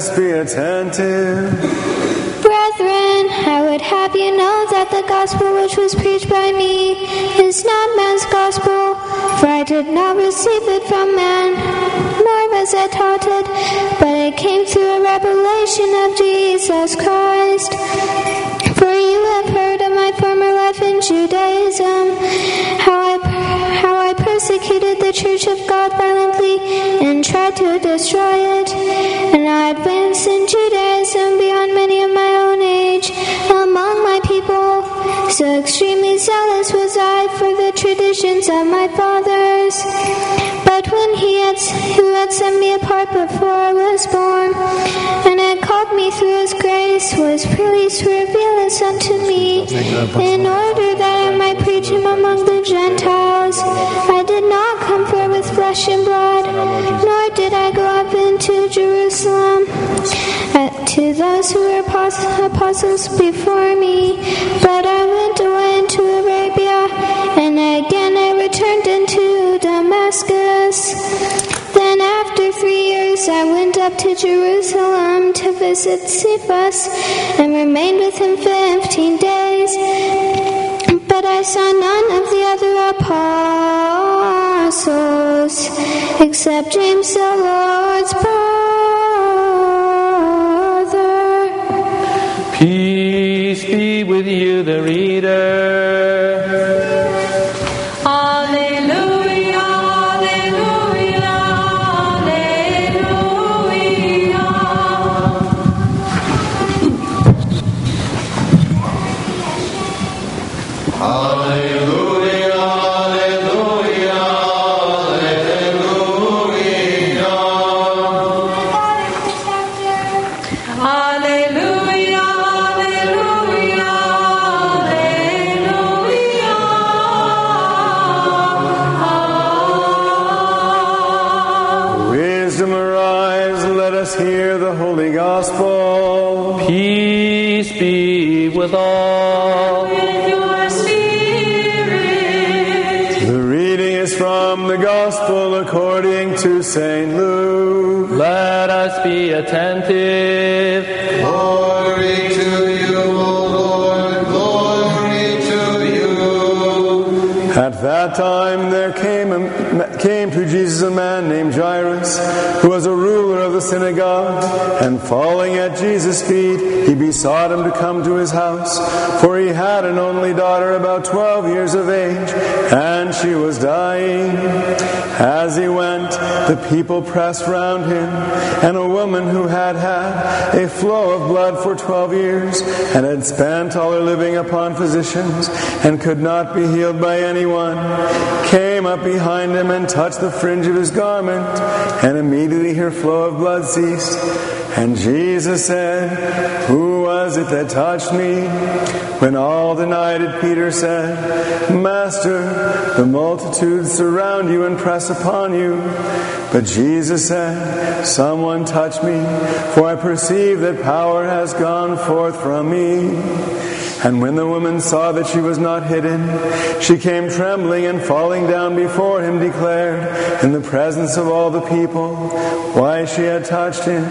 us be attentive. Brethren, I would have you know that the gospel which was preached by me is not man's gospel, for I did not receive it from man, nor was I taught it, but it came through a revelation of Jesus Christ. For you have heard of my former life in Judaism, how persecuted the church of God violently and tried to destroy it, and I advanced in Judaism beyond many of my own age among my people. So extremely zealous traditions of my fathers. But when he had, who had set me apart before I was born, and had called me through his grace, was pleased to reveal this unto me, in order that I might preach him among the Gentiles. I did not come forth with flesh and blood, nor did I go up into Jerusalem uh, to those who were apostles before me, but I went away into Arabia, and again I returned into Damascus. Then after three years I went up to Jerusalem to visit Cephas and remained with him fifteen days. But I saw none of the other apostles except James the Lord's brother. Peace be with you, the reader. Be with all. With your spirit. The reading is from the gospel according to St. Luke. Let us be attentive. At that time there came, a, came to Jesus a man named Jairus, who was a ruler of the synagogue, and falling at Jesus' feet, he besought him to come to his house, for he had an only daughter about twelve years of age, and she was dying. As he went, the people pressed round him, and a woman who had had a flow of blood for twelve years, and had spent all her living upon physicians, and could not be healed by anyone, came up behind him and touched the fringe of his garment, and immediately her flow of blood ceased. And Jesus said, Who was it that touched me? When all denied it, Peter said, Master, the multitudes surround you and press upon you. But Jesus said, Someone touched me, for I perceive that power has gone forth from me. And when the woman saw that she was not hidden, she came trembling and falling down before him, declared in the presence of all the people why she had touched him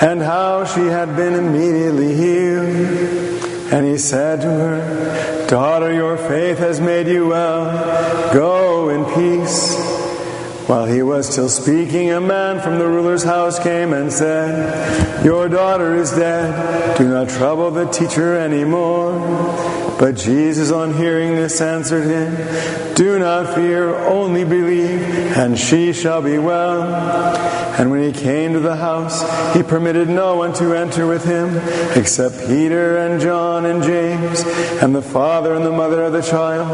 and how she had been immediately healed. And he said to her, Daughter, your faith has made you well. Go in peace. While he was still speaking, a man from the ruler's house came and said, Your daughter is dead. Do not trouble the teacher anymore. But Jesus, on hearing this, answered him, Do not fear, only believe, and she shall be well. And when he came to the house, he permitted no one to enter with him except Peter and John and James and the father and the mother of the child.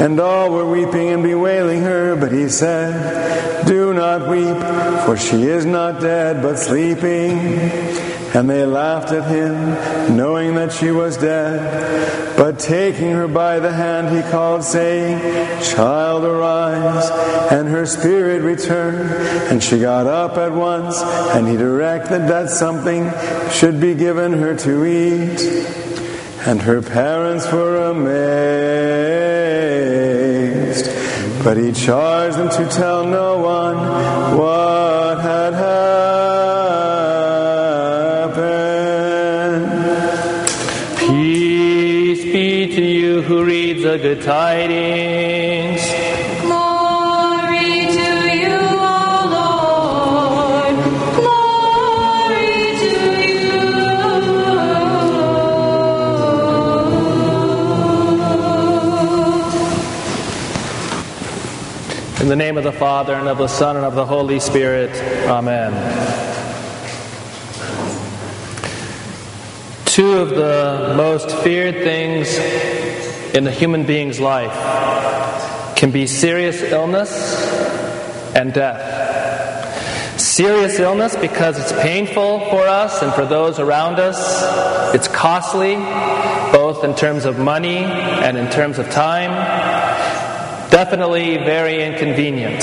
And all were weeping and bewailing her. But he said, Do not weep, for she is not dead, but sleeping. And they laughed at him, knowing that she was dead. But taking her by the hand, he called, saying, Child, arise. And her spirit returned, and she got up at once, and he directed that something should be given her to eat. And her parents were amazed. But he charged them to tell no one what good tidings. Glory to you, O Lord. Glory to you. In the name of the Father, and of the Son, and of the Holy Spirit. Amen. Two of the most feared things in a human being's life can be serious illness and death. Serious illness because it's painful for us and for those around us. It's costly, both in terms of money and in terms of time. Definitely very inconvenient.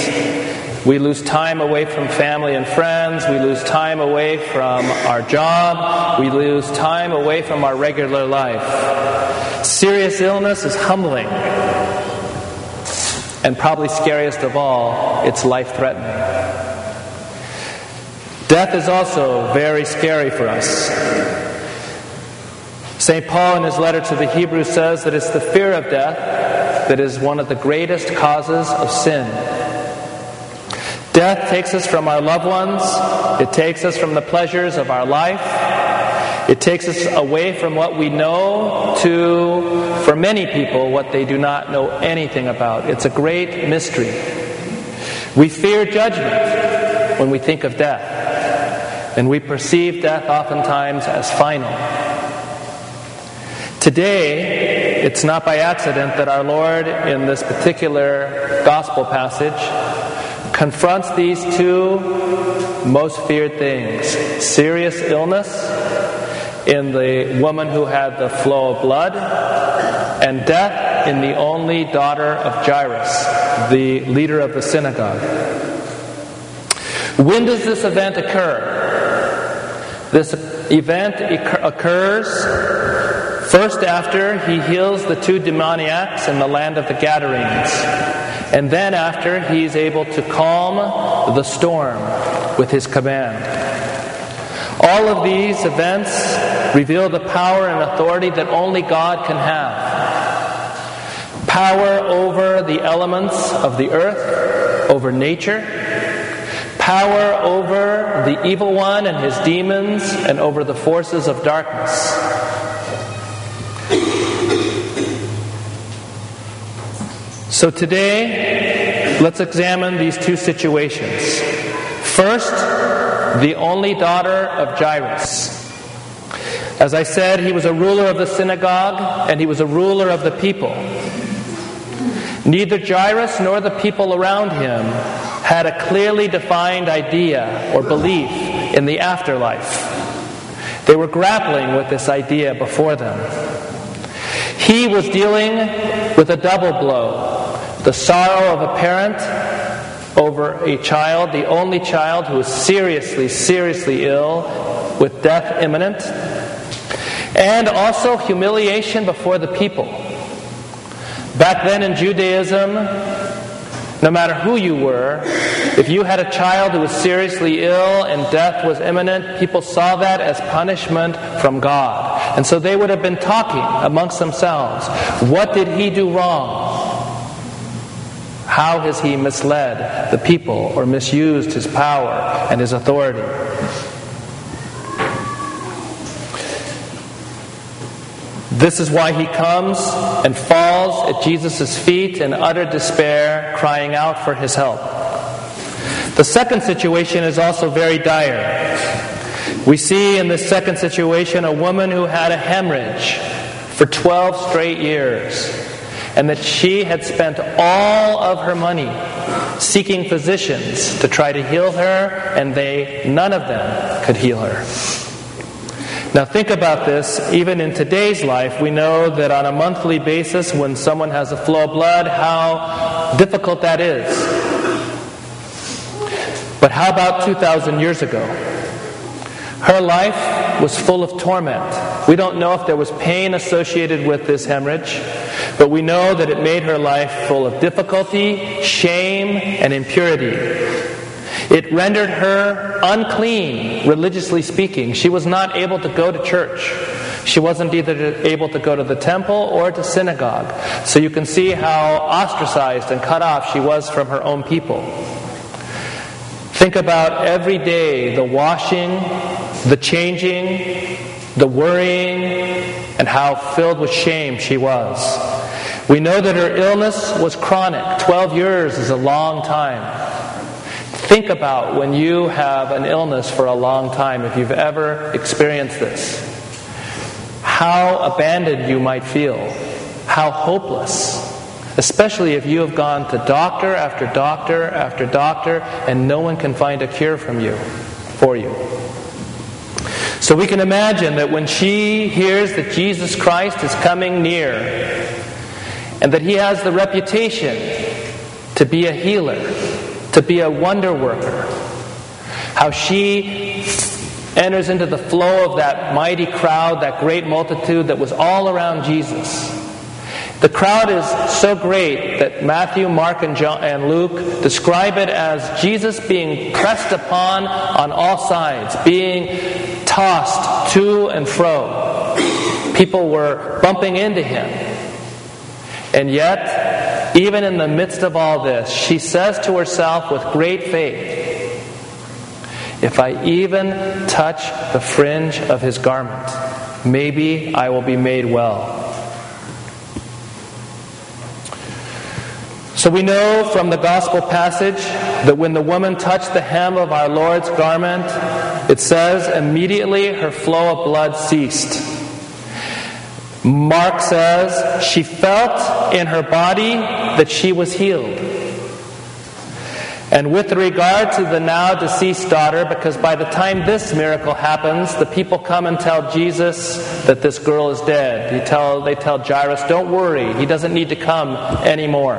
We lose time away from family and friends. We lose time away from our job. We lose time away from our regular life. Serious illness is humbling. And probably scariest of all, it's life threatening. Death is also very scary for us. St. Paul, in his letter to the Hebrews, says that it's the fear of death that is one of the greatest causes of sin. Death takes us from our loved ones, it takes us from the pleasures of our life, it takes us away from what we know to, for many people, what they do not know anything about. It's a great mystery. We fear judgment when we think of death, and we perceive death oftentimes as final. Today, it's not by accident that our Lord, in this particular gospel passage, confronts these two most feared things serious illness in the woman who had the flow of blood, and death in the only daughter of Jairus, the leader of the synagogue. When does this event occur? This event occurs first after he heals the two demoniacs in the land of the Gadarenes, and then after he's able to calm the storm with his command. All of these events reveal the power and authority that only God can have. Power over the elements of the earth, over nature, power over the evil one and his demons, and over the forces of darkness. So today, let's examine these two situations. First, the only daughter of Jairus. As I said, he was a ruler of the synagogue and he was a ruler of the people. Neither Jairus nor the people around him had a clearly defined idea or belief in the afterlife. They were grappling with this idea before them. He was dealing with a double blow the sorrow of a parent over a child, the only child who is seriously, seriously ill with death imminent, and also humiliation before the people. Back then in Judaism, no matter who you were, if you had a child who was seriously ill and death was imminent, people saw that as punishment from God. And so they would have been talking amongst themselves. What did he do wrong? How has he misled the people or misused his power and his authority? This is why he comes and falls at Jesus' feet in utter despair, crying out for his help. The second situation is also very dire. We see in this second situation a woman who had a hemorrhage for 12 straight years, and that she had spent all of her money seeking physicians to try to heal her, and they, none of them, could heal her. Now, think about this. Even in today's life, we know that on a monthly basis, when someone has a flow of blood, how difficult that is. But how about 2,000 years ago? Her life was full of torment. We don't know if there was pain associated with this hemorrhage, but we know that it made her life full of difficulty, shame, and impurity. It rendered her unclean, religiously speaking. She was not able to go to church. She wasn't either able to go to the temple or to synagogue. So you can see how ostracized and cut off she was from her own people. Think about every day the washing, the changing, the worrying, and how filled with shame she was. We know that her illness was chronic. 12 years is a long time. Think about when you have an illness for a long time, if you've ever experienced this. How abandoned you might feel, how hopeless, especially if you have gone to doctor after doctor after doctor and no one can find a cure from you for you. So we can imagine that when she hears that Jesus Christ is coming near and that he has the reputation to be a healer, to be a wonder worker, how she enters into the flow of that mighty crowd, that great multitude that was all around Jesus. The crowd is so great that Matthew, Mark, and, John, and Luke describe it as Jesus being pressed upon on all sides, being tossed to and fro. People were bumping into him. And yet, even in the midst of all this, she says to herself with great faith, If I even touch the fringe of his garment, maybe I will be made well. So we know from the gospel passage that when the woman touched the hem of our Lord's garment, it says immediately her flow of blood ceased. Mark says she felt in her body that she was healed. And with regard to the now deceased daughter, because by the time this miracle happens, the people come and tell Jesus that this girl is dead. They tell, they tell Jairus, don't worry, he doesn't need to come anymore.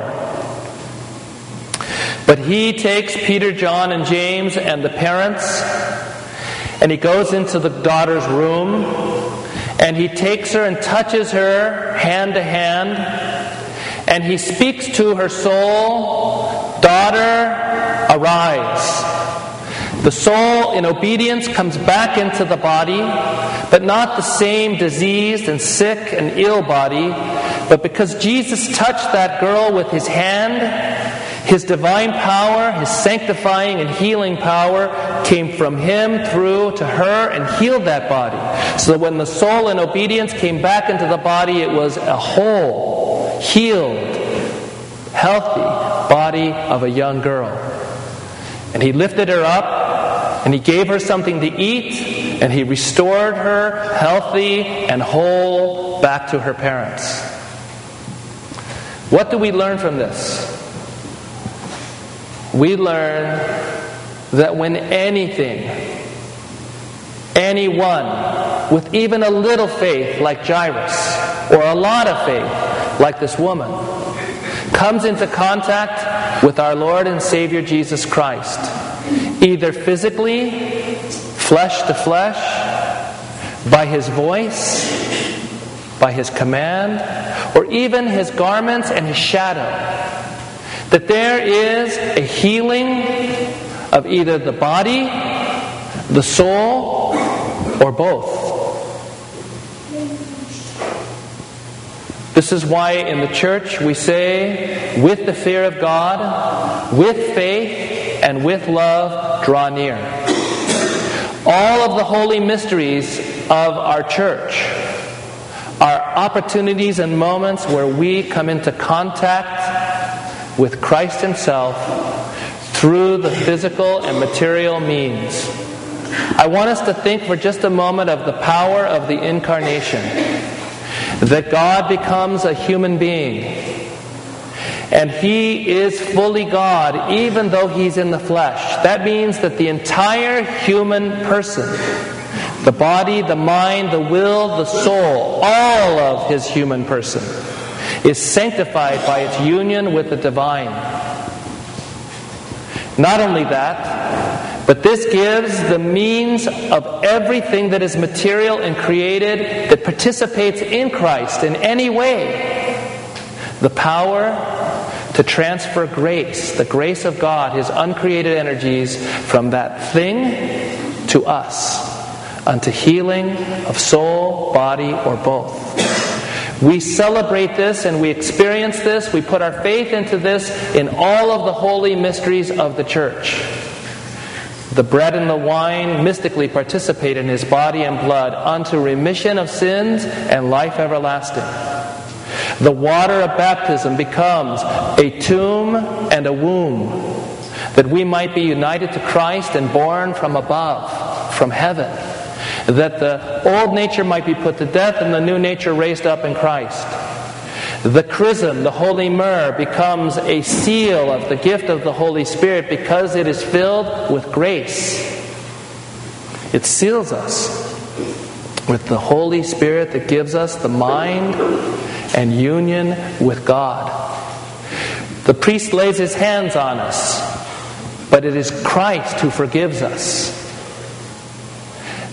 But he takes Peter, John, and James and the parents, and he goes into the daughter's room, and he takes her and touches her hand to hand, and he speaks to her soul, Daughter, arise. The soul, in obedience, comes back into the body, but not the same diseased and sick and ill body, but because Jesus touched that girl with his hand, his divine power, his sanctifying and healing power came from him through to her and healed that body. So that when the soul in obedience came back into the body, it was a whole, healed, healthy body of a young girl. And he lifted her up and he gave her something to eat and he restored her healthy and whole back to her parents. What do we learn from this? we learn that when anything, anyone with even a little faith like Jairus, or a lot of faith like this woman, comes into contact with our Lord and Savior Jesus Christ, either physically, flesh to flesh, by his voice, by his command, or even his garments and his shadow that there is a healing of either the body, the soul, or both. This is why in the church we say, with the fear of God, with faith, and with love, draw near. All of the holy mysteries of our church are opportunities and moments where we come into contact with Christ Himself through the physical and material means. I want us to think for just a moment of the power of the incarnation. That God becomes a human being. And He is fully God, even though He's in the flesh. That means that the entire human person, the body, the mind, the will, the soul, all of His human person, is sanctified by its union with the divine. Not only that, but this gives the means of everything that is material and created that participates in Christ in any way the power to transfer grace, the grace of God, His uncreated energies, from that thing to us. unto healing of soul, body, or both. We celebrate this and we experience this. We put our faith into this in all of the holy mysteries of the church. The bread and the wine mystically participate in his body and blood unto remission of sins and life everlasting. The water of baptism becomes a tomb and a womb that we might be united to Christ and born from above, from heaven. That the old nature might be put to death and the new nature raised up in Christ. The chrism, the holy myrrh, becomes a seal of the gift of the Holy Spirit because it is filled with grace. It seals us with the Holy Spirit that gives us the mind and union with God. The priest lays his hands on us, but it is Christ who forgives us.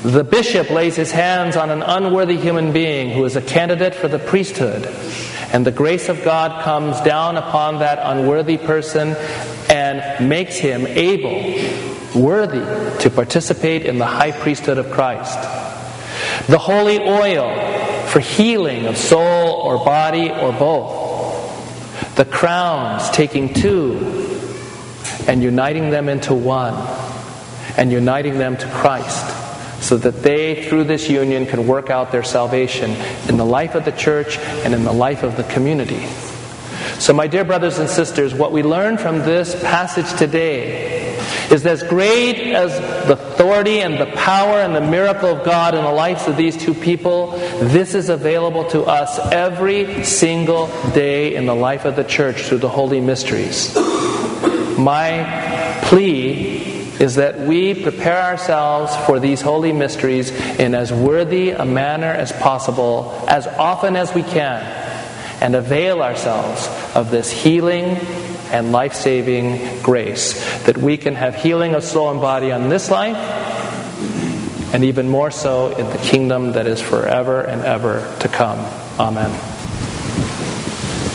The bishop lays his hands on an unworthy human being who is a candidate for the priesthood, and the grace of God comes down upon that unworthy person and makes him able, worthy, to participate in the high priesthood of Christ. The holy oil for healing of soul or body or both. The crowns taking two and uniting them into one and uniting them to Christ so that they, through this union, can work out their salvation in the life of the church and in the life of the community. So, my dear brothers and sisters, what we learn from this passage today is that as great as the authority and the power and the miracle of God in the lives of these two people, this is available to us every single day in the life of the church through the holy mysteries. My plea is that we prepare ourselves for these holy mysteries in as worthy a manner as possible, as often as we can, and avail ourselves of this healing and life saving grace, that we can have healing of soul and body on this life, and even more so in the kingdom that is forever and ever to come. Amen.